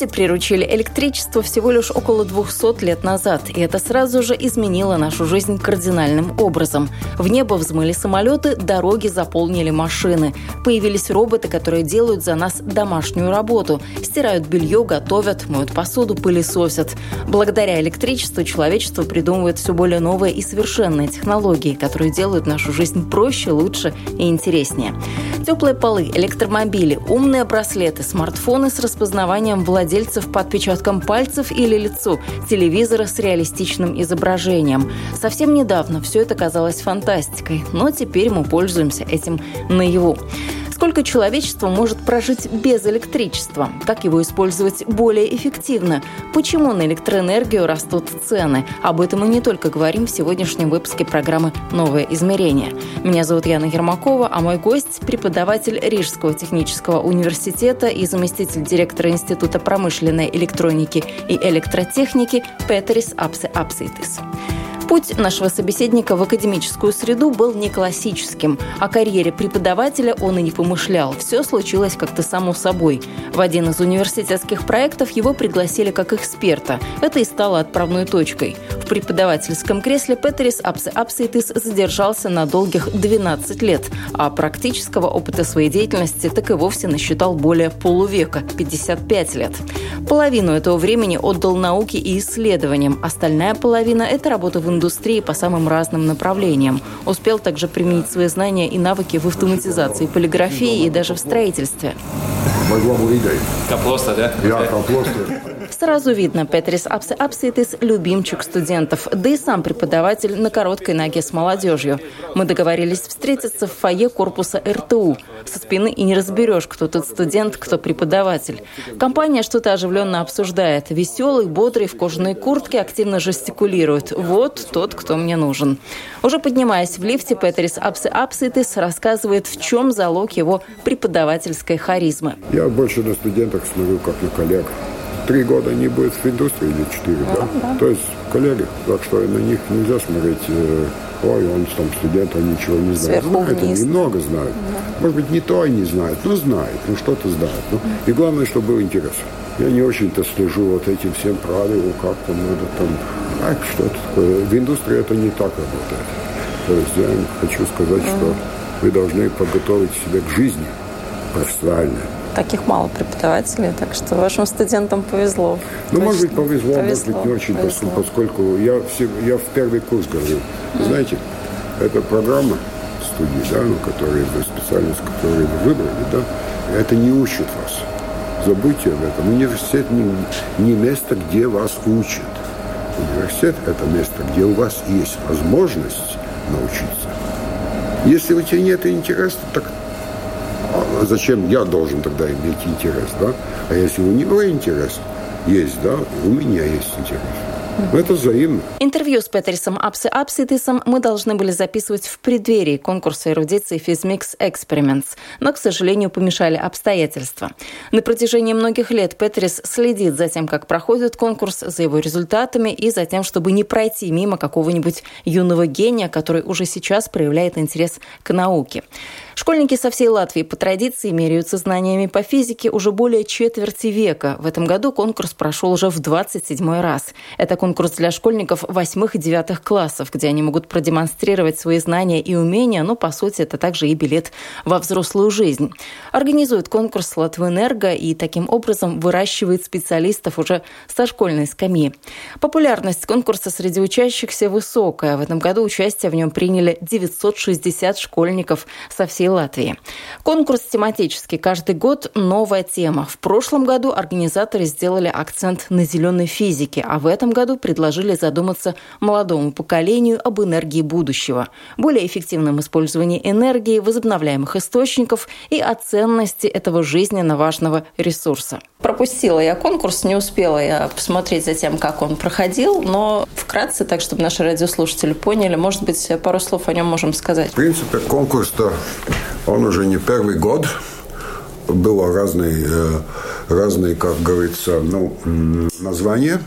Люди приручили электричество всего лишь около 200 лет назад, и это сразу же изменило нашу жизнь кардинальным образом. В небо взмыли самолеты, дороги заполнили машины. Появились роботы, которые делают за нас домашнюю работу. Стирают белье, готовят, моют посуду, пылесосят. Благодаря электричеству человечество придумывает все более новые и совершенные технологии, которые делают нашу жизнь проще, лучше и интереснее. Теплые полы, электромобили, умные браслеты, смартфоны с распознаванием владельцев по отпечаткам пальцев или лицу, телевизора с реалистичным изображением. Совсем недавно все это казалось фантастикой, но теперь мы пользуемся этим наяву. Сколько человечество может прожить без электричества? Как его использовать более эффективно? Почему на электроэнергию растут цены? Об этом мы не только говорим в сегодняшнем выпуске программы «Новое измерение». Меня зовут Яна Ермакова, а мой гость – преподаватель Рижского технического университета и заместитель директора Института промышленной электроники и электротехники Петерис Апсе Апсейтис. Путь нашего собеседника в академическую среду был не классическим. О карьере преподавателя он и не помышлял. Все случилось как-то само собой. В один из университетских проектов его пригласили как эксперта. Это и стало отправной точкой. В преподавательском кресле Петерис Апсе Апсейтис задержался на долгих 12 лет, а практического опыта своей деятельности так и вовсе насчитал более полувека – 55 лет. Половину этого времени отдал науке и исследованиям, остальная половина – это работа в индустрии по самым разным направлениям. Успел также применить свои знания и навыки в автоматизации, полиграфии и даже в строительстве. Капуста, да? Я капуста. Сразу видно, Петрис Апсе Апситис – любимчик студентов, да и сам преподаватель на короткой ноге с молодежью. Мы договорились встретиться в фойе корпуса РТУ. Со спины и не разберешь, кто тот студент, кто преподаватель. Компания что-то оживленно обсуждает. Веселый, бодрый, в кожаной куртке, активно жестикулирует. Вот тот, кто мне нужен. Уже поднимаясь в лифте, Петрис Апсе Апситис рассказывает, в чем залог его преподавательской харизмы. Я больше на студентах смотрю, как на коллег три года не будет в индустрии или четыре, да? да? То есть коллеги, так что на них нельзя смотреть, э, ой, он там студент, он ничего не знает. Сверху знает, вниз. он немного знает. Да. Может быть, не то и не знает, но знает, ну что-то знает. Ну, и главное, чтобы был интерес. Я не очень-то слежу вот этим всем правилам, как там надо там, а что-то такое. В индустрии это не так работает. То есть я хочу сказать, mm что вы должны подготовить себя к жизни профессионально таких мало преподавателей, так что вашим студентам повезло. Ну, может быть, повезло, повезло, может быть, не очень, повезло. поскольку я, все, я в первый курс говорю. Mm. Знаете, эта программа студии, да, ну, которые, специальность, которую вы выбрали, да, это не учит вас. Забудьте об этом. Университет не, не место, где вас учат. Университет – это место, где у вас есть возможность научиться. Если у тебя нет интереса, так а зачем я должен тогда иметь интерес, да? А если у него интерес есть, да, у меня есть интерес. Это взаимно. Интервью с Петерсом Апси Апситисом мы должны были записывать в преддверии конкурса эрудиции Физмикс Experiments, но, к сожалению, помешали обстоятельства. На протяжении многих лет Петерис следит за тем, как проходит конкурс, за его результатами и за тем, чтобы не пройти мимо какого-нибудь юного гения, который уже сейчас проявляет интерес к науке. Школьники со всей Латвии по традиции меряются знаниями по физике уже более четверти века. В этом году конкурс прошел уже в 27 раз. Это конкурс для школьников восьмых и девятых классов, где они могут продемонстрировать свои знания и умения, но, по сути, это также и билет во взрослую жизнь. Организует конкурс Латвэнерго и таким образом выращивает специалистов уже со школьной скамьи. Популярность конкурса среди учащихся высокая. В этом году участие в нем приняли 960 школьников со всей всей Латвии. Конкурс тематический. Каждый год новая тема. В прошлом году организаторы сделали акцент на зеленой физике, а в этом году предложили задуматься молодому поколению об энергии будущего, более эффективном использовании энергии, возобновляемых источников и о ценности этого жизненно важного ресурса. Пропустила я конкурс, не успела я посмотреть за тем, как он проходил, но вкратце, так чтобы наши радиослушатели поняли, может быть, пару слов о нем можем сказать. В принципе, конкурс-то, он уже не первый год. Было разные, э, разные, как говорится, ну, названия,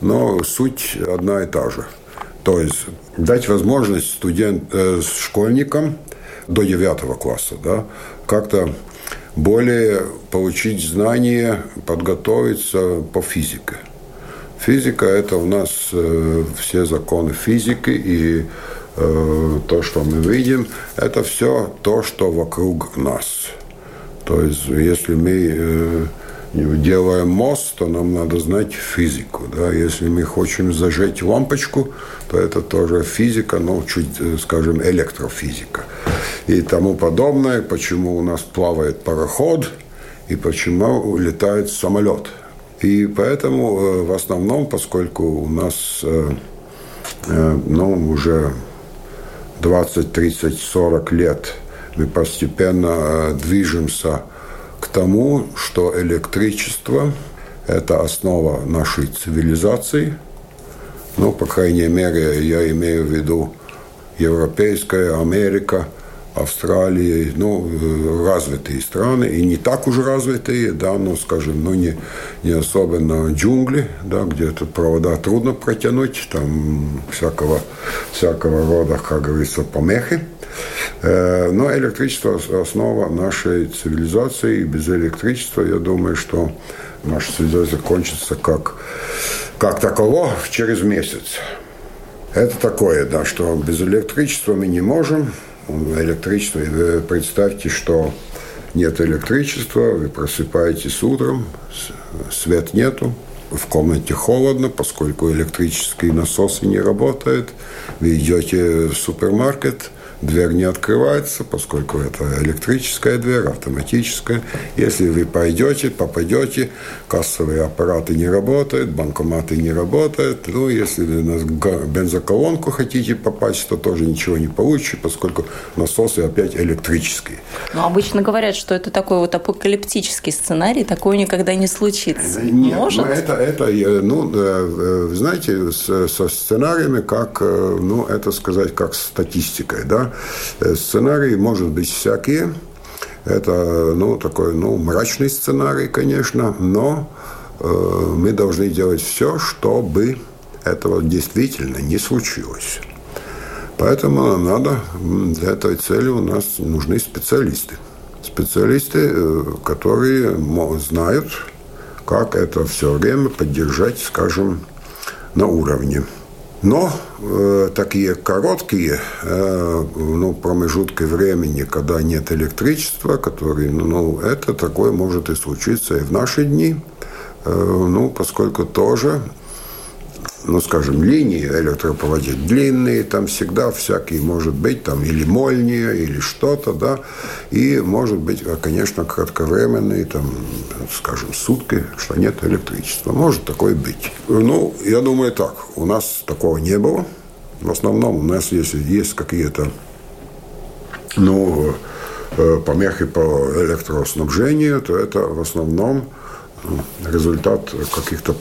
но суть одна и та же. То есть дать возможность студент, э, школьникам до 9 класса да, как-то более получить знания, подготовиться по физике. Физика – это у нас э, все законы физики, и то, что мы видим, это все то, что вокруг нас. То есть, если мы э, делаем мост, то нам надо знать физику. Да? Если мы хотим зажечь лампочку, то это тоже физика, но чуть, э, скажем, электрофизика и тому подобное, почему у нас плавает пароход и почему летает самолет. И поэтому э, в основном, поскольку у нас э, э, ну, уже 20, 30, 40 лет мы постепенно движемся к тому, что электричество – это основа нашей цивилизации. Ну, по крайней мере, я имею в виду Европейская Америка – Австралии, ну, развитые страны, и не так уж развитые, да, ну, скажем, ну, не, не особенно джунгли, да, где тут провода трудно протянуть, там всякого, всякого рода, как говорится, помехи. Э, но электричество – основа нашей цивилизации, и без электричества, я думаю, что наша цивилизация кончится как, как таково через месяц. Это такое, да, что без электричества мы не можем, электричество. Вы представьте, что нет электричества, вы просыпаетесь утром, свет нету, в комнате холодно, поскольку электрические насосы не работают. Вы идете в супермаркет, дверь не открывается, поскольку это электрическая дверь, автоматическая. Если вы пойдете, попадете, кассовые аппараты не работают, банкоматы не работают. Ну, если вы на бензоколонку хотите попасть, то тоже ничего не получите, поскольку насосы опять электрические. Но обычно говорят, что это такой вот апокалиптический сценарий, такое никогда не случится. Нет, Может? Ну, это, это, ну, э, э, знаете, со сценариями, как, э, ну, это сказать, как статистикой, да, Э, сценарии может быть всякие. Это ну, такой ну, мрачный сценарий, конечно, но э, мы должны делать все, чтобы этого действительно не случилось. Поэтому надо, для этой цели у нас нужны специалисты. Специалисты, э, которые знают, как это все время поддержать, скажем, на уровне. Но э, такие короткие э, ну, промежутки времени, когда нет электричества, которые, ну, ну, это такое может и случиться и в наши дни, э, ну, поскольку тоже ну, скажем, линии электропроводить длинные, там всегда всякие, может быть, там или мольния, или что-то, да, и, может быть, конечно, кратковременные, там, скажем, сутки, что нет электричества. Может такое быть. Ну, я думаю так, у нас такого не было. В основном у нас, если есть какие-то, ну, э, помехи по электроснабжению, то это в основном результат каких-то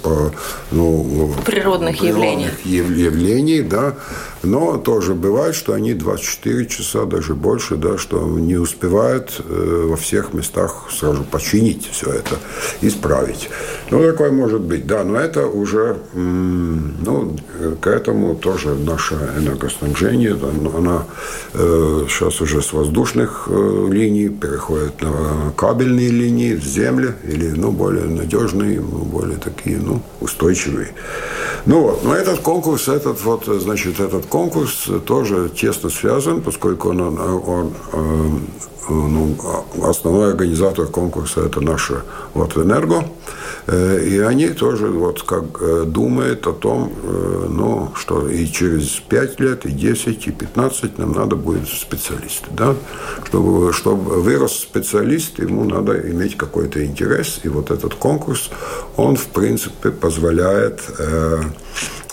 ну, природных, природных явлений. явлений, да. Но тоже бывает, что они 24 часа, даже больше, да, что не успевают э, во всех местах сразу починить все это, исправить. Ну, такое может быть, да, но это уже, ну, к этому тоже наше энергоснабжение, она э, сейчас уже с воздушных э, линий переходит на кабельные линии в земле или, ну, более надежные, более такие, ну, устойчивые. Ну вот, но этот конкурс, этот вот, значит, этот конкурс тоже тесно связан, поскольку он, он, он ну, основной организатор конкурса это наша вот Энерго. Э, и они тоже вот как э, думают о том, э, ну, что и через 5 лет, и 10, и 15 нам надо будет специалисты. Да? Чтобы, чтобы вырос специалист, ему надо иметь какой-то интерес. И вот этот конкурс, он, в принципе, позволяет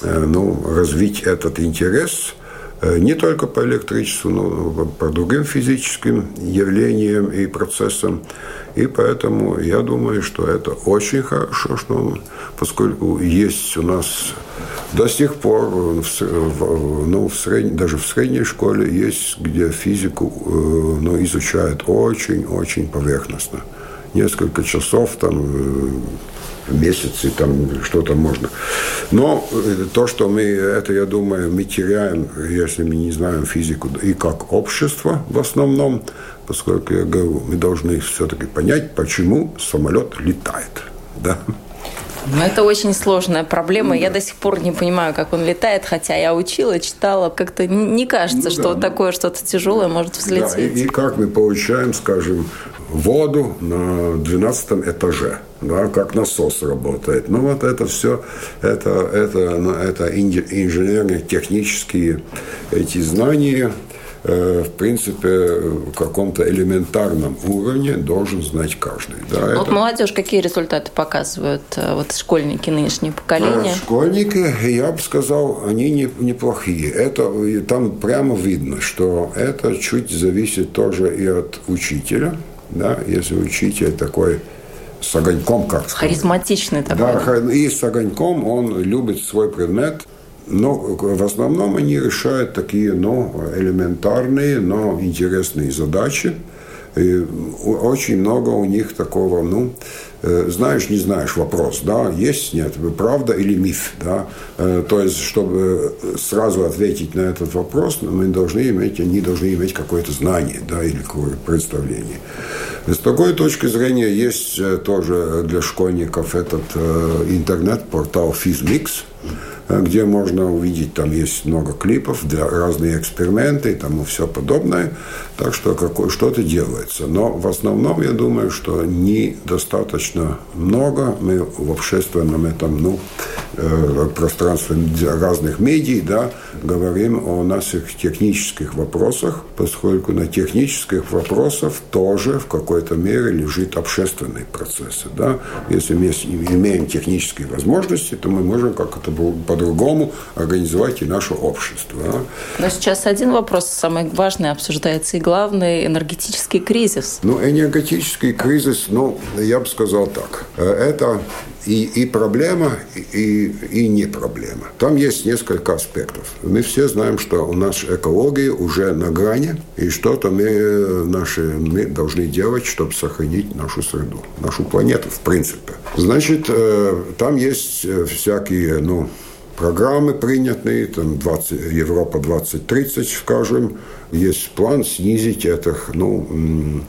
ну, развить этот интерес – Э, не только по электричеству, но и по другим физическим явлениям и процессам. И поэтому я думаю, что это очень хорошо, что поскольку есть у нас до сих пор, ну, в сред... даже в средней школе есть, где физику э, ну, изучают очень-очень поверхностно. Несколько часов там э, месяцы, там что-то можно. Но э, то, что мы, это, я думаю, мы теряем, если мы не знаем физику, и как общество в основном, поскольку я говорю, мы должны все-таки понять, почему самолет летает. Да? Ну, это очень сложная проблема. Ну, да. Я до сих пор не понимаю, как он летает, хотя я учила, читала. Как-то не кажется, ну, что да, вот такое что-то тяжелое может взлететь. Да, и, и как мы получаем, скажем, воду на 12 этаже, да, как насос работает. Ну вот это все, это, это, ну, это инженерные, технические эти знания, в принципе, в каком-то элементарном уровне должен знать каждый. Да, вот это... молодежь какие результаты показывают, э, вот школьники нынешнее поколение? А, школьники, я бы сказал, они не, неплохие. Это, там прямо видно, что это чуть зависит тоже и от учителя, да, если учитель такой с огоньком, как сказать. Харизматичный такой. Да, и с огоньком он любит свой предмет, но в основном они решают такие, ну, элементарные, но интересные задачи. И очень много у них такого, ну, Э, знаешь, не знаешь вопрос, да, есть, нет, правда или миф, да, э, то есть, чтобы сразу ответить на этот вопрос, мы должны иметь, они должны иметь какое-то знание, да, или какое-то представление. С такой точки зрения есть э, тоже для школьников этот интернет-портал FizMix, где можно увидеть, там есть много клипов, для разные эксперименты и тому все подобное. Так что какое, что-то делается. Но в основном я думаю, что недостаточно много. Мы в общественном этом ну, пространстве разных медий да, говорим о наших технических вопросах, поскольку на технических вопросах тоже в какой-то мере лежит общественный процесс. Да? Если мы имеем технические возможности, то мы можем как это по-другому организовать и наше общество. Да? Но сейчас один вопрос самый важный обсуждается и главный энергетический кризис. Ну, энергетический кризис, ну, я бы сказал так. Это и, и проблема, и, и не проблема. Там есть несколько аспектов. Мы все знаем, что у нас экология уже на грани, и что-то мы, наши, мы должны делать, чтобы сохранить нашу среду, нашу планету, в принципе. Значит, э, там есть э, всякие, ну, программы принятые, там 20, Европа 2030, скажем, есть план снизить этих, ну,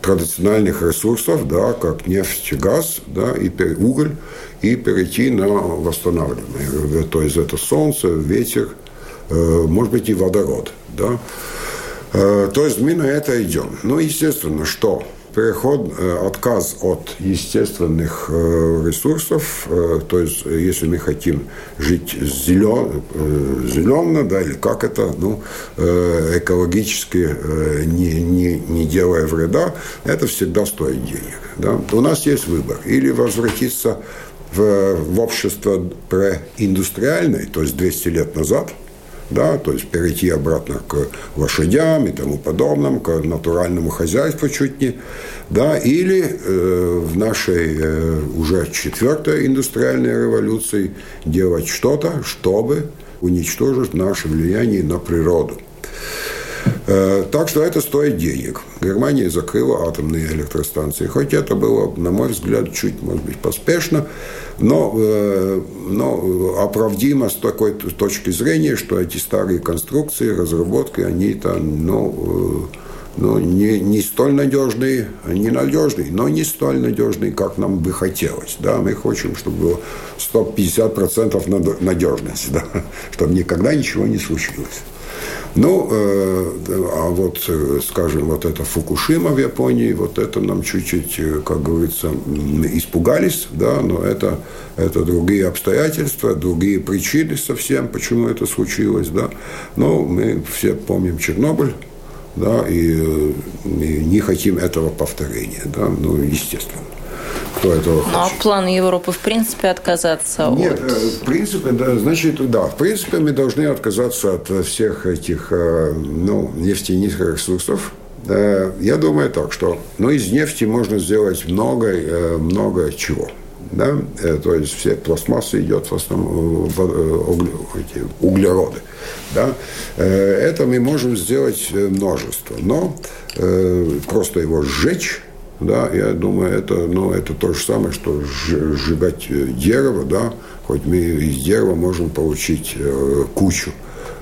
традиционных ресурсов, да, как нефть, газ, да, и уголь, и перейти на восстанавливаемые. То есть это солнце, ветер, э, может быть и водород, да. Э, то есть мы на это идем. Ну, естественно, что переход, э, отказ от естественных э, ресурсов, э, то есть если мы хотим жить зелен, зеленно, да, или как это, ну, экологически не, не, не делая вреда, это всегда стоит денег. Да? У нас есть выбор. Или возвратиться в, в общество преиндустриальное, то есть 200 лет назад – да, то есть перейти обратно к лошадям и тому подобному, к натуральному хозяйству чуть не, да, или э, в нашей э, уже четвертой индустриальной революции делать что-то, чтобы уничтожить наше влияние на природу. Э, так что это стоит денег. Германия закрыла атомные электростанции. Хоть это было, на мой взгляд, чуть, может быть, поспешно, но, э, но оправдимо с такой точки зрения, что эти старые конструкции, разработки, они там, ну, но не, не столь надежный, не надежный, но не столь надежный, как нам бы хотелось. Да? Мы хотим, чтобы было 150% надежности, да? чтобы никогда ничего не случилось. Ну, э, а вот, э, скажем, вот это Фукушима в Японии, вот это нам чуть-чуть, э, как говорится, испугались, да, но это, это другие обстоятельства, другие причины совсем, почему это случилось, да. Но мы все помним Чернобыль, да, и, и не хотим этого повторения, да, ну, естественно кто этого хочет. Ну, а план Европы, в принципе, отказаться Нет, от... в принципе, да, значит, да, в принципе, мы должны отказаться от всех этих, ну, нефтяных ресурсов, я думаю так, что ну, из нефти можно сделать много, много чего. Да? То есть все пластмассы идет в основном в углероды. Да? Это мы можем сделать множество. Но просто его сжечь да, я думаю, это, ну, это то же самое, что сжигать э, дерево, да, хоть мы из дерева можем получить э, кучу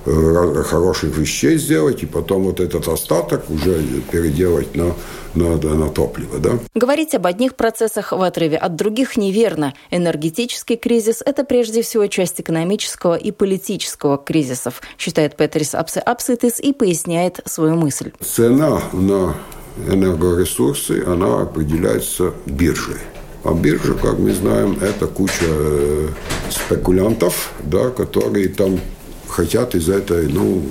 э, хороших вещей сделать, и потом вот этот остаток уже переделать на, на, на топливо. Да? Говорить об одних процессах в отрыве от других неверно. Энергетический кризис – это прежде всего часть экономического и политического кризисов, считает Петрис Апсе Апситис и поясняет свою мысль. Цена на энергоресурсы, она определяется биржей. А биржа, как мы знаем, это куча э, спекулянтов, да, которые там хотят из этой, ну,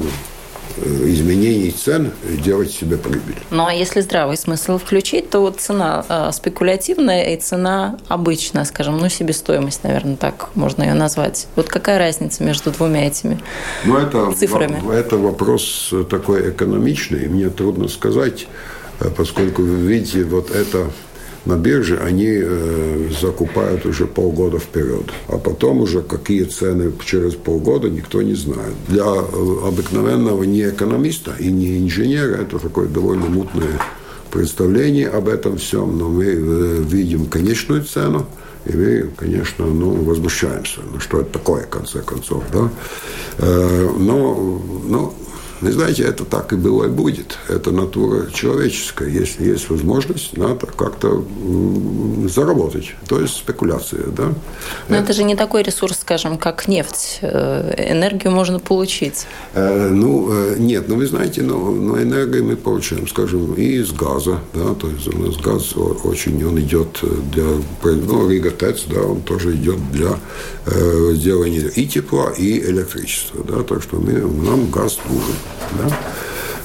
Э, изменений цен делать себе прибыль. Ну а если здравый смысл включить, то вот цена э, спекулятивная и цена обычная, скажем, ну себестоимость, наверное, так можно ее назвать. Вот какая разница между двумя этими ну, это, цифрами? Это вопрос такой экономичный, мне трудно сказать, поскольку, вы видите, вот это на бирже они э, закупают уже полгода вперед. А потом уже какие цены через полгода никто не знает. Для э, обыкновенного не экономиста и не инженера это такое довольно мутное представление об этом всем, но мы э, видим конечную цену, и мы, конечно, ну, возмущаемся. Ну, что это такое, в конце концов, да? Э, но, но вы знаете, это так и было и будет. Это натура человеческая. Если есть возможность, надо как-то заработать. То есть спекуляция, да. Но это... это же не такой ресурс, скажем, как нефть. Э, энергию можно получить. Э, ну, э, нет, ну вы знаете, но, ну, но энергию мы получаем, скажем, и из газа, да, то есть у нас газ очень, он идет для, ну, Рига ТЭЦ, да, он тоже идет для э, сделания и тепла, и электричества, да, так что мы, нам газ нужен. Да?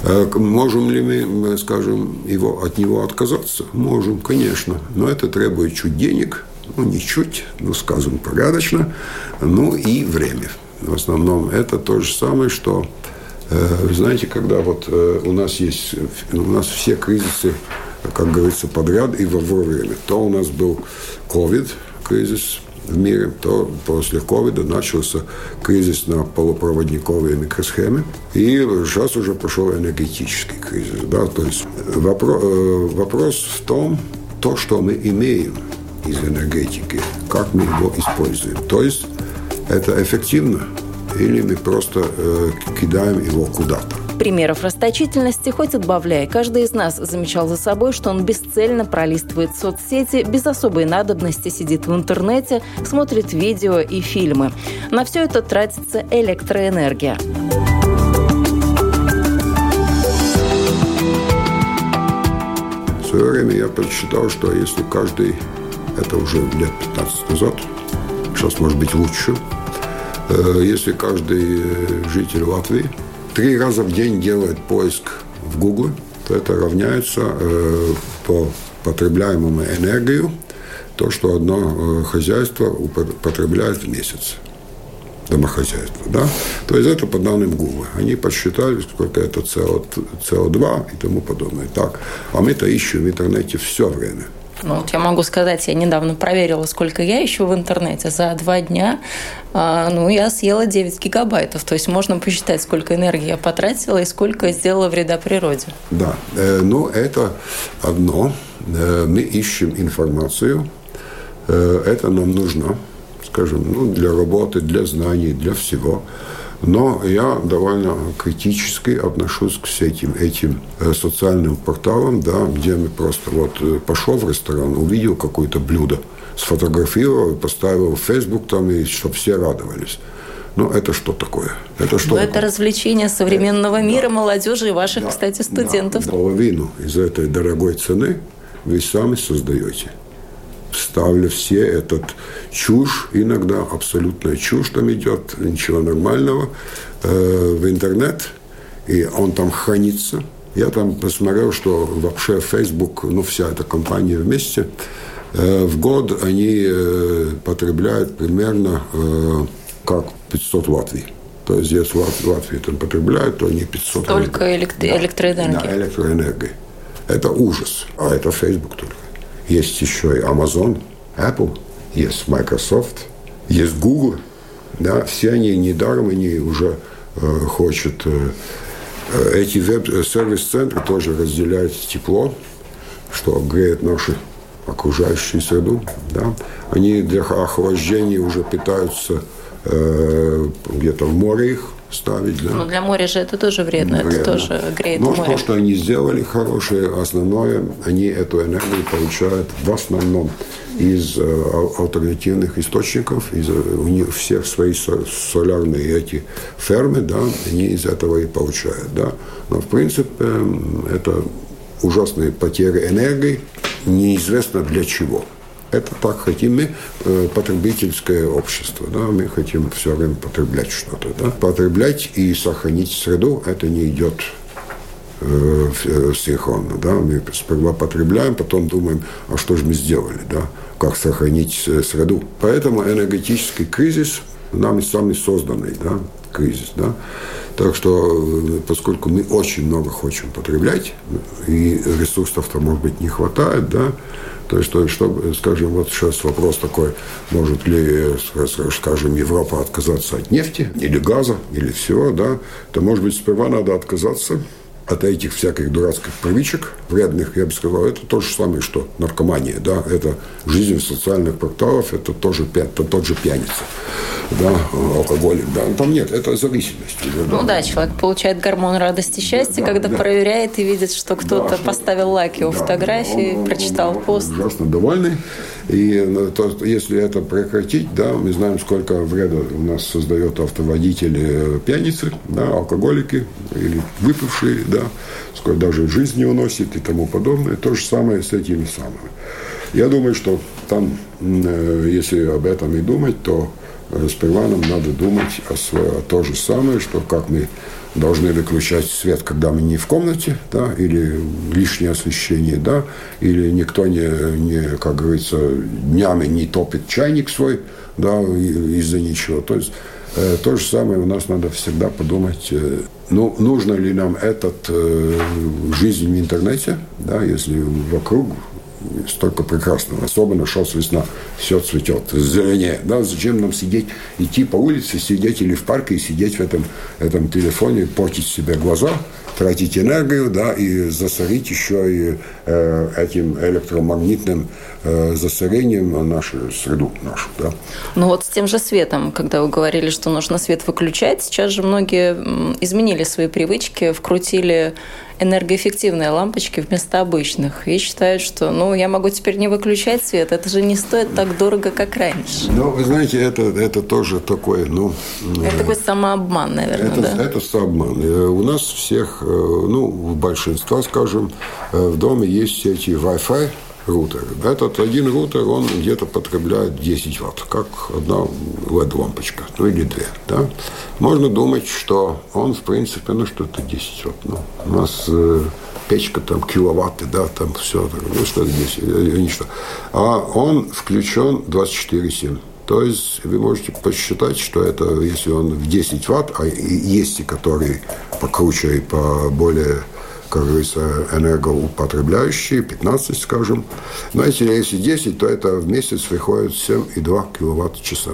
Э, можем ли мы, скажем, его, от него отказаться? Можем, конечно. Но это требует чуть денег, ну, не чуть, ну, скажем, порядочно, ну, и время. В основном это то же самое, что, э, знаете, когда вот э, у нас есть, у нас все кризисы, как говорится, подряд и во время. То у нас был COVID, кризис, в мире, то после ковида начался кризис на полупроводниковые микросхемы. И сейчас уже пошел энергетический кризис. Да? То есть вопрос, вопрос в том, то, что мы имеем из энергетики, как мы его используем. То есть это эффективно или мы просто э, кидаем его куда-то. Примеров расточительности хоть отбавляй. Каждый из нас замечал за собой, что он бесцельно пролистывает соцсети, без особой надобности сидит в интернете, смотрит видео и фильмы. На все это тратится электроэнергия. В свое время я подсчитал, что если каждый, это уже лет 15 назад, сейчас может быть лучше, э, если каждый житель Латвии три раза в день делает поиск в Google, то это равняется э, по потребляемому энергию то, что одно э, хозяйство потребляет в месяц домохозяйство. Да? То есть это по данным Google. Они посчитали, сколько это СО2 и тому подобное. Так. А мы-то ищем в интернете все время – ну, вот я могу сказать, я недавно проверила, сколько я ищу в интернете. За два дня а, ну, я съела 9 гигабайтов. То есть можно посчитать, сколько энергии я потратила и сколько сделала вреда природе. Да, э, ну это одно. Э, мы ищем информацию. Э, это нам нужно, скажем, ну, для работы, для знаний, для всего. Но я довольно критически отношусь к этим, этим э, социальным порталам, да, где мы просто вот э, пошел в ресторан, увидел какое-то блюдо, сфотографировал, поставил в Facebook там, и чтобы все радовались. Ну, это что такое? Это что? Ну, это развлечение современного это, мира, да. молодежи и ваших, да, кстати, студентов. Да, половину из этой дорогой цены вы сами создаете. Ставлю все этот чушь, иногда абсолютная чушь там идет, ничего нормального, э, в интернет, и он там хранится. Я там посмотрел, что вообще Facebook, ну, вся эта компания вместе, э, в год они э, потребляют примерно э, как 500 Латвий. То есть, если Латвии там потребляют, то они 500 Только электро- да, электроэнергии. Да, электроэнергии. Это ужас. А это Facebook только. Есть еще и Amazon, Apple, есть Microsoft, есть Google. Да, все они недаром, они уже э, хотят... Э, эти веб-сервис-центры тоже разделяют тепло, что греет нашу окружающую среду. Да. Они для охлаждения уже питаются Э, где-то в море их ставить. Да. Но для моря же это тоже вредно, вредно. это тоже греет Но море. то, что они сделали хорошее, основное, они эту энергию получают в основном из э, альтернативных источников, из, э, у них всех свои солярные эти фермы, да, они из этого и получают, да. Но в принципе это ужасные потери энергии, неизвестно для чего. Это так хотим мы, э, потребительское общество. Да? Мы хотим все время потреблять что-то. Да? Потреблять и сохранить среду, это не идет э, э, синхронно. Да? Мы сперва потребляем, потом думаем, а что же мы сделали, да? как сохранить среду. Поэтому энергетический кризис нами сами созданный да? кризис. Да? Так что, поскольку мы очень много хотим потреблять, и ресурсов-то, может быть, не хватает, да, то есть, то, что, скажем, вот сейчас вопрос такой, может ли, скажем, Европа отказаться от нефти или газа, или всего, да, то, может быть, сперва надо отказаться от этих всяких дурацких привычек, вредных, я бы сказал, это то же самое, что наркомания, да, это жизнь социальных кварталов, это тоже это тот же пьяница, да, алкоголик, да, там нет, это зависимость. Ну да, человек получает гормон радости и счастья, да, когда да. проверяет и видит, что кто-то да, поставил лайк его да, фотографии, он, прочитал он, пост. Ужасно довольный, и ну, то, если это прекратить, да, мы знаем, сколько вреда у нас создает автоводители э, пьяницы, да, алкоголики или выпившие, да, сколько даже жизнь не уносит и тому подобное. То же самое с этими самыми. Я думаю, что там, э, если об этом и думать, то сперва нам надо думать о, о то же самое, что как мы должны выключать свет, когда мы не в комнате, да, или лишнее освещение, да, или никто не, не как говорится, днями не топит чайник свой, да, из-за ничего. То есть э, то же самое у нас надо всегда подумать, э, ну, нужно ли нам этот э, жизнь в интернете, да, если вокруг столько прекрасного. Особенно сейчас весна, все цветет, зеленее. Да? Зачем нам сидеть, идти по улице, сидеть или в парке и сидеть в этом, этом телефоне, портить себе глаза, тратить энергию, да, и засорить еще и э, этим электромагнитным э, засорением нашу среду нашу. Да. Ну вот с тем же светом, когда вы говорили, что нужно свет выключать, сейчас же многие изменили свои привычки, вкрутили энергоэффективные лампочки вместо обычных и считают, что ну я могу теперь не выключать свет, это же не стоит так дорого, как раньше. Ну, вы знаете, это, это тоже такое, ну... Это такой самообман, наверное, это, да? Это самообман. Э, у нас всех, э, ну, большинства, скажем, э, в доме есть эти Wi-Fi, рутер. Этот один рутер, он где-то потребляет 10 ватт, как одна LED-лампочка, ну или две. Да? Можно думать, что он, в принципе, ну что-то 10 ватт. Ну, у нас э, печка там киловатты, да, там все, ну что-то 10, или что. А он включен 24-7. То есть вы можете посчитать, что это, если он в 10 ватт, а есть и которые покруче и по более как говорится, энергоупотребляющие, 15, скажем. Но если, если 10, то это в месяц выходит 7,2 киловатт-часа.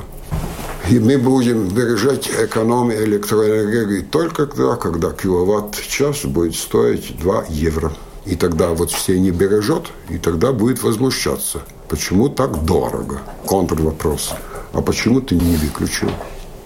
И мы будем выражать экономию электроэнергии только тогда, когда киловатт-час будет стоить 2 евро. И тогда вот все не бережет, и тогда будет возмущаться. Почему так дорого? Контрвопрос. А почему ты не выключил?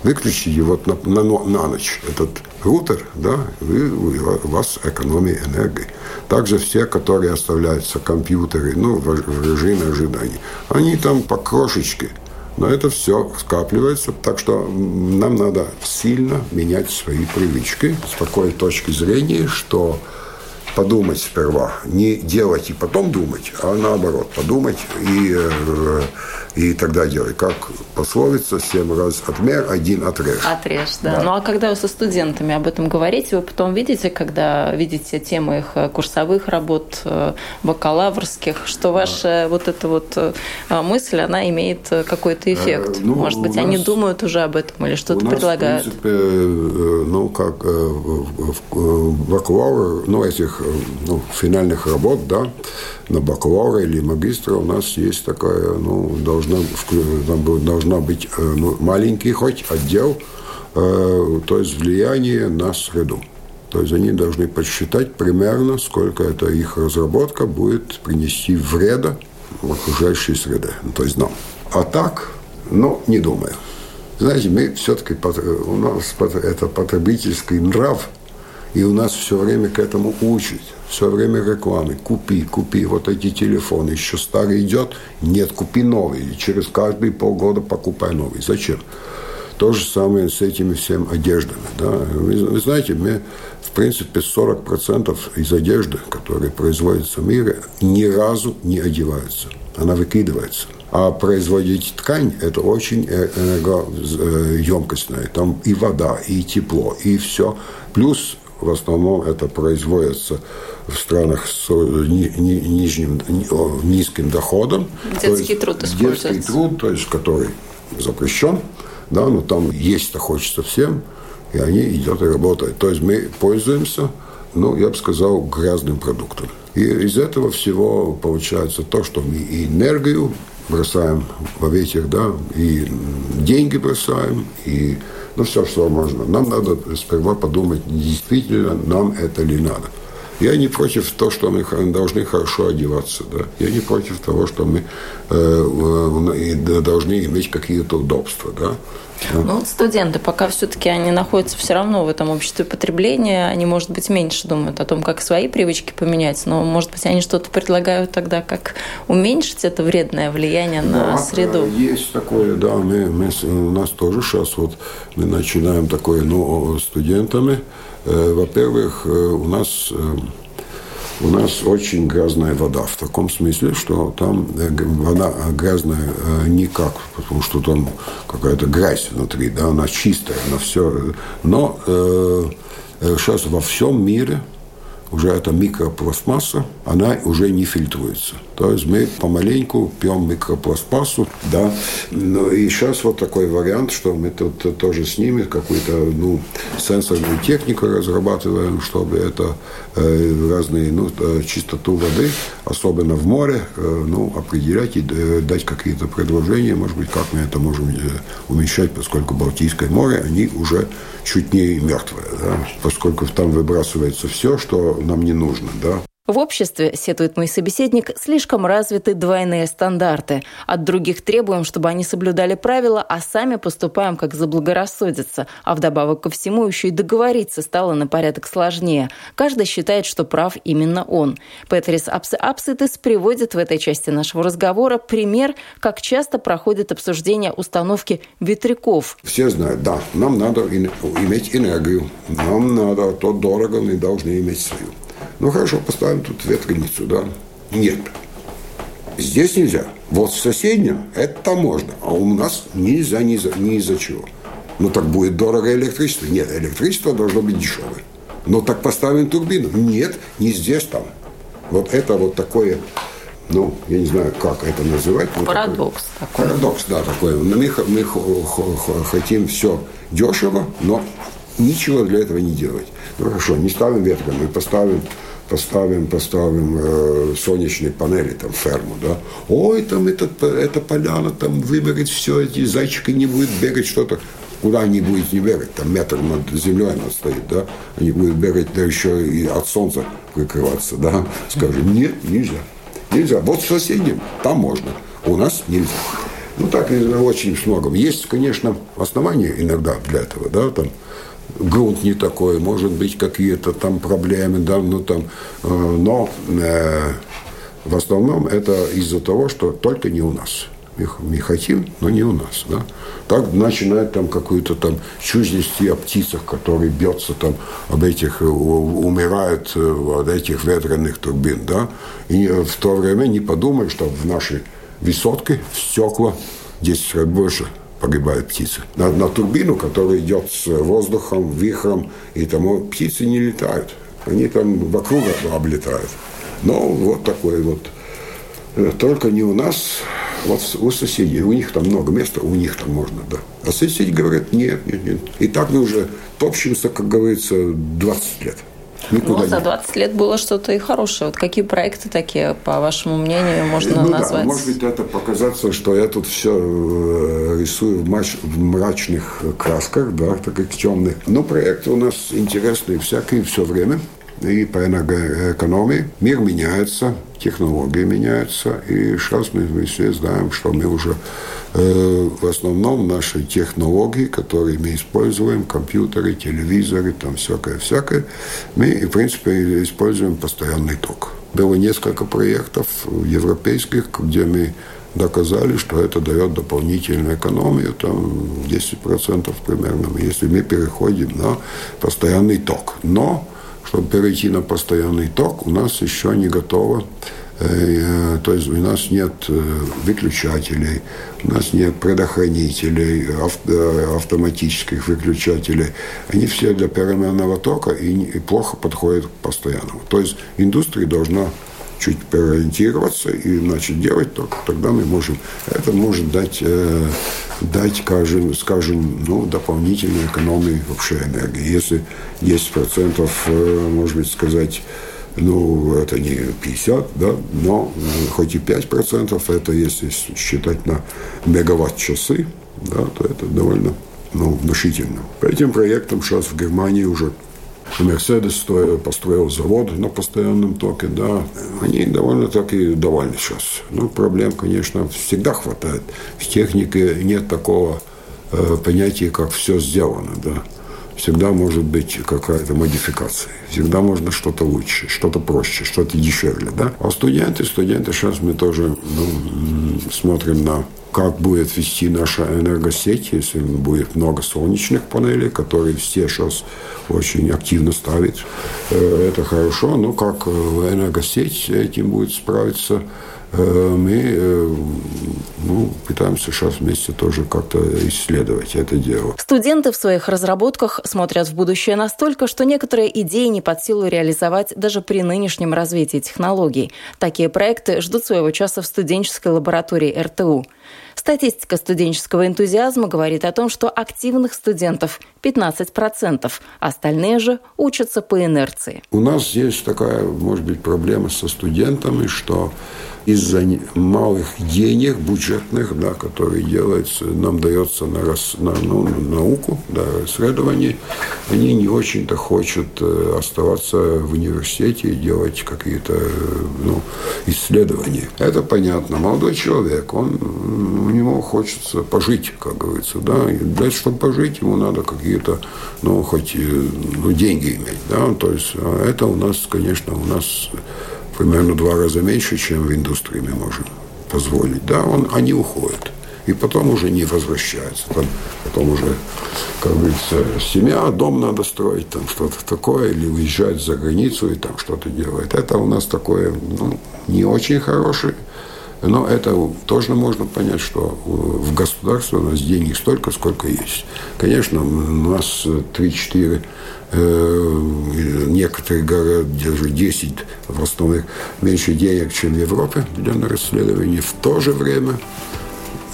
Выключите вот на, на, на ночь этот рутер, да, и у вас экономия энергии. Также все, которые оставляются компьютеры, ну, в, в режиме ожидания, они там по крошечке. Но это все скапливается, так что нам надо сильно менять свои привычки с такой точки зрения, что подумать сперва, не делать и потом думать, а наоборот, подумать и э, и тогда делай. Как пословица, семь раз отмер, один отрежь. Отрежь, да. да. Ну а когда вы со студентами об этом говорите, вы потом видите, когда видите темы их э, курсовых работ, э, бакалаврских, что ваша да. вот эта вот э, мысль, она имеет какой-то эффект? Э, ну, Может быть, нас, они думают уже об этом или что-то предлагают? В принципе, ну, как бакалавр, ну, этих ну, финальных работ, да, на бакалавра или магистра у нас есть такая, ну, должна, там должна быть э, ну, маленький хоть отдел, э, то есть влияние на среду. То есть они должны подсчитать примерно, сколько это их разработка будет принести вреда в окружающей среде, ну, то есть нам. А так, ну, не думаю. Знаете, мы все-таки, у нас это потребительский нрав, и у нас все время к этому учат все время рекламы. Купи, купи вот эти телефоны. Еще старый идет, нет, купи новый. И через каждые полгода покупай новый. Зачем? То же самое с этими всеми одеждами. Да? Вы, вы знаете, мы, в принципе, 40% из одежды, которая производится в мире, ни разу не одевается. Она выкидывается. А производить ткань – это очень э, энергоемкостное. Там и вода, и тепло, и все. Плюс в основном это производится в странах с ни, ни, нижним, ни, низким доходом. Детский труд используется. Детский труд, то есть который запрещен, да, но там есть-то хочется всем, и они идут и работают. То есть мы пользуемся, ну, я бы сказал, грязным продуктом. И из этого всего получается то, что мы и энергию бросаем во ветер, да, и деньги бросаем, и ну, все, что можно. Нам надо сперва подумать, действительно нам это ли надо. Я не против того, что мы должны хорошо одеваться. Да? Я не против того, что мы э, должны иметь какие-то удобства. Да? Ну, вот студенты, пока все-таки они находятся все равно в этом обществе потребления, они, может быть, меньше думают о том, как свои привычки поменять, но, может быть, они что-то предлагают тогда, как уменьшить это вредное влияние на да, среду. Есть такое, да, мы, мы, у нас тоже сейчас вот мы начинаем такое, ну, студентами. Э, во-первых, э, у нас э, у нас очень грязная вода. В таком смысле, что там э, вода грязная э, никак, потому что там какая-то грязь внутри, да, она чистая, она все. Но э, э сейчас во всем мире уже эта микропластмасса, она уже не фильтруется. То есть мы помаленьку пьем микропластмассу, да. Ну и сейчас вот такой вариант, что мы тут тоже с ними какую-то ну, сенсорную технику разрабатываем, чтобы это э, разные, ну, э, чистоту воды, особенно в море, э, ну, определять и э, дать какие-то предложения, может быть, как мы это можем э, уменьшать, поскольку Балтийское море, они уже чуть не мертвые, да, поскольку там выбрасывается все, что нам не нужно, да. В обществе, сетует мой собеседник, слишком развиты двойные стандарты. От других требуем, чтобы они соблюдали правила, а сами поступаем, как заблагорассудится. А вдобавок ко всему еще и договориться стало на порядок сложнее. Каждый считает, что прав именно он. Петрис Апсы Апситес приводит в этой части нашего разговора пример, как часто проходит обсуждение установки ветряков. Все знают, да, нам надо иметь энергию, нам надо, то дорого, мы должны иметь свою. Ну хорошо, поставим тут ветряницу, да? Нет. Здесь нельзя. Вот в соседнем это можно, а у нас нельзя ни за, ни из-за чего. Ну так будет дорого электричество. Нет, электричество должно быть дешевое. Но так поставим турбину. Нет, не здесь там. Вот это вот такое, ну, я не знаю, как это называть. Парадокс такой. Парадокс, да, такой. Мы, мы хотим все дешево, но ничего для этого не делать. Ну хорошо, не ставим ветром, мы поставим поставим, поставим э, солнечные панели, там, ферму, да, ой, там этот, эта поляна, там, выберет все, эти зайчики не будут бегать, что-то. Куда они будут не бегать? Там метр над землей она стоит, да? Они будут бегать, да еще и от солнца прикрываться, да? Скажем, нет, нельзя. Нельзя. Вот в соседнем, там можно. У нас нельзя. Ну, так и очень многом. Есть, конечно, основания иногда для этого, да, там, грунт не такой, может быть, какие-то там проблемы, да, ну там, э, но э, в основном это из-за того, что только не у нас. Мы хотим, но не у нас. Да? Так начинает там какую-то там чушь нести о птицах, которые бьются там об этих, умирают от этих ветреных турбин. Да? И в то время не подумай, что в нашей высотке в стекла 10 раз больше погибают птицы. На, на турбину, которая идет с воздухом, вихром, и тому птицы не летают. Они там вокруг облетают. Но вот такой вот. Э, только не у нас, вот у соседей. У них там много места, у них там можно, да. А соседи говорят, нет, нет, нет. И так мы уже топчемся, как говорится, 20 лет. Никуда ну, за 20 лет было что-то и хорошее. Вот какие проекты такие, по вашему мнению, можно ну, назвать? Да, может быть, это показаться, что я тут все э, рисую в, мач, в мрачных красках, да, таких темных. Но проекты у нас интересные всякие все время и по энергоэкономии. Мир меняется, технологии меняются, и сейчас мы, все знаем, что мы уже э, в основном наши технологии, которые мы используем, компьютеры, телевизоры, там всякое-всякое, мы, в принципе, используем постоянный ток. Было несколько проектов европейских, где мы доказали, что это дает дополнительную экономию, там 10% примерно, если мы переходим на постоянный ток. Но чтобы перейти на постоянный ток, у нас еще не готово. Э, э, то есть у нас нет э, выключателей, у нас нет предохранителей, автоматических выключателей. Они все для переменного тока и плохо подходят к постоянному. То есть индустрия должна чуть переориентироваться и начать делать только тогда мы можем. Это может дать, э, дать скажем, скажем, ну, дополнительную экономию вообще энергии. Если 10%, э, может быть, сказать, ну, это не 50, да, но э, хоть и 5%, это если считать на мегаватт-часы, да, то это довольно ну, внушительно. По этим проектам сейчас в Германии уже Мерседес построил завод на постоянном токе, да. Они довольно-таки довольны сейчас. Ну, проблем, конечно, всегда хватает. В технике нет такого э, понятия, как все сделано, да. Всегда может быть какая-то модификация. Всегда можно что-то лучше, что-то проще, что-то дешевле, да. А студенты, студенты, сейчас мы тоже ну, смотрим на как будет вести наша энергосеть, если будет много солнечных панелей, которые все сейчас очень активно ставят. Э, это хорошо, но как э, энергосеть этим будет справиться, мы ну, пытаемся сейчас вместе тоже как-то исследовать это дело. Студенты в своих разработках смотрят в будущее настолько, что некоторые идеи не под силу реализовать даже при нынешнем развитии технологий. Такие проекты ждут своего часа в студенческой лаборатории РТУ. Статистика студенческого энтузиазма говорит о том, что активных студентов 15%, остальные же учатся по инерции. У нас есть такая, может быть, проблема со студентами, что из-за малых денег бюджетных, да, которые делаются, нам дается на, рас, на ну, науку, да, исследования, они не очень-то хотят э, оставаться в университете и делать какие-то ну, исследования. Это понятно. Молодой человек, он, у него хочется пожить, как говорится, да, и для чтобы пожить, ему надо какие-то, ну, хоть э, ну, деньги иметь, да, то есть а это у нас, конечно, у нас примерно два раза меньше, чем в индустрии мы можем позволить. Да, он, они уходят. И потом уже не возвращаются. Там, потом уже, как говорится, семья, дом надо строить, там что-то такое, или уезжать за границу и там что-то делать. Это у нас такое, ну, не очень хорошее. Но это тоже можно понять, что в государстве у нас денег столько, сколько есть. Конечно, у нас 3-4 Э, некоторые говорят, даже 10 в основном меньше денег, чем в Европе для расследования. В то же время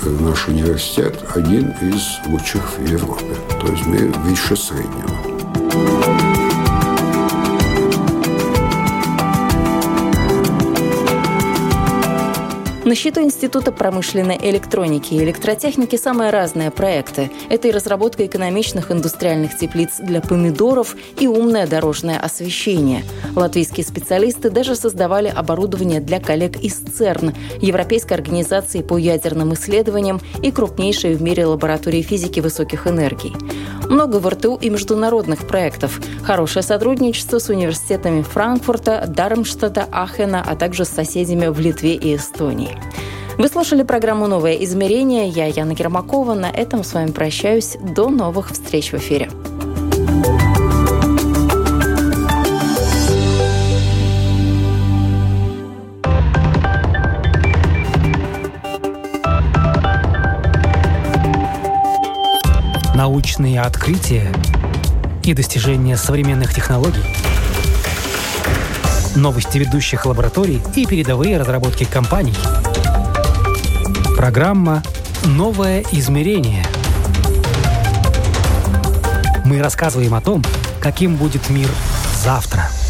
э, наш университет один из лучших в Европе. То есть мы выше среднего. На счету Института промышленной электроники и электротехники самые разные проекты. Это и разработка экономичных индустриальных теплиц для помидоров и умное дорожное освещение. Латвийские специалисты даже создавали оборудование для коллег из ЦЕРН, Европейской организации по ядерным исследованиям и крупнейшей в мире лаборатории физики высоких энергий. Много в РТУ и международных проектов. Хорошее сотрудничество с университетами Франкфурта, Дармштадта, Ахена, а также с соседями в Литве и Эстонии. Вы слушали программу «Новое измерение». Я Яна Гермакова. На этом с вами прощаюсь. До новых встреч в эфире. Научные открытия и достижения современных технологий – новости ведущих лабораторий и передовые разработки компаний. Программа «Новое измерение». Мы рассказываем о том, каким будет мир завтра –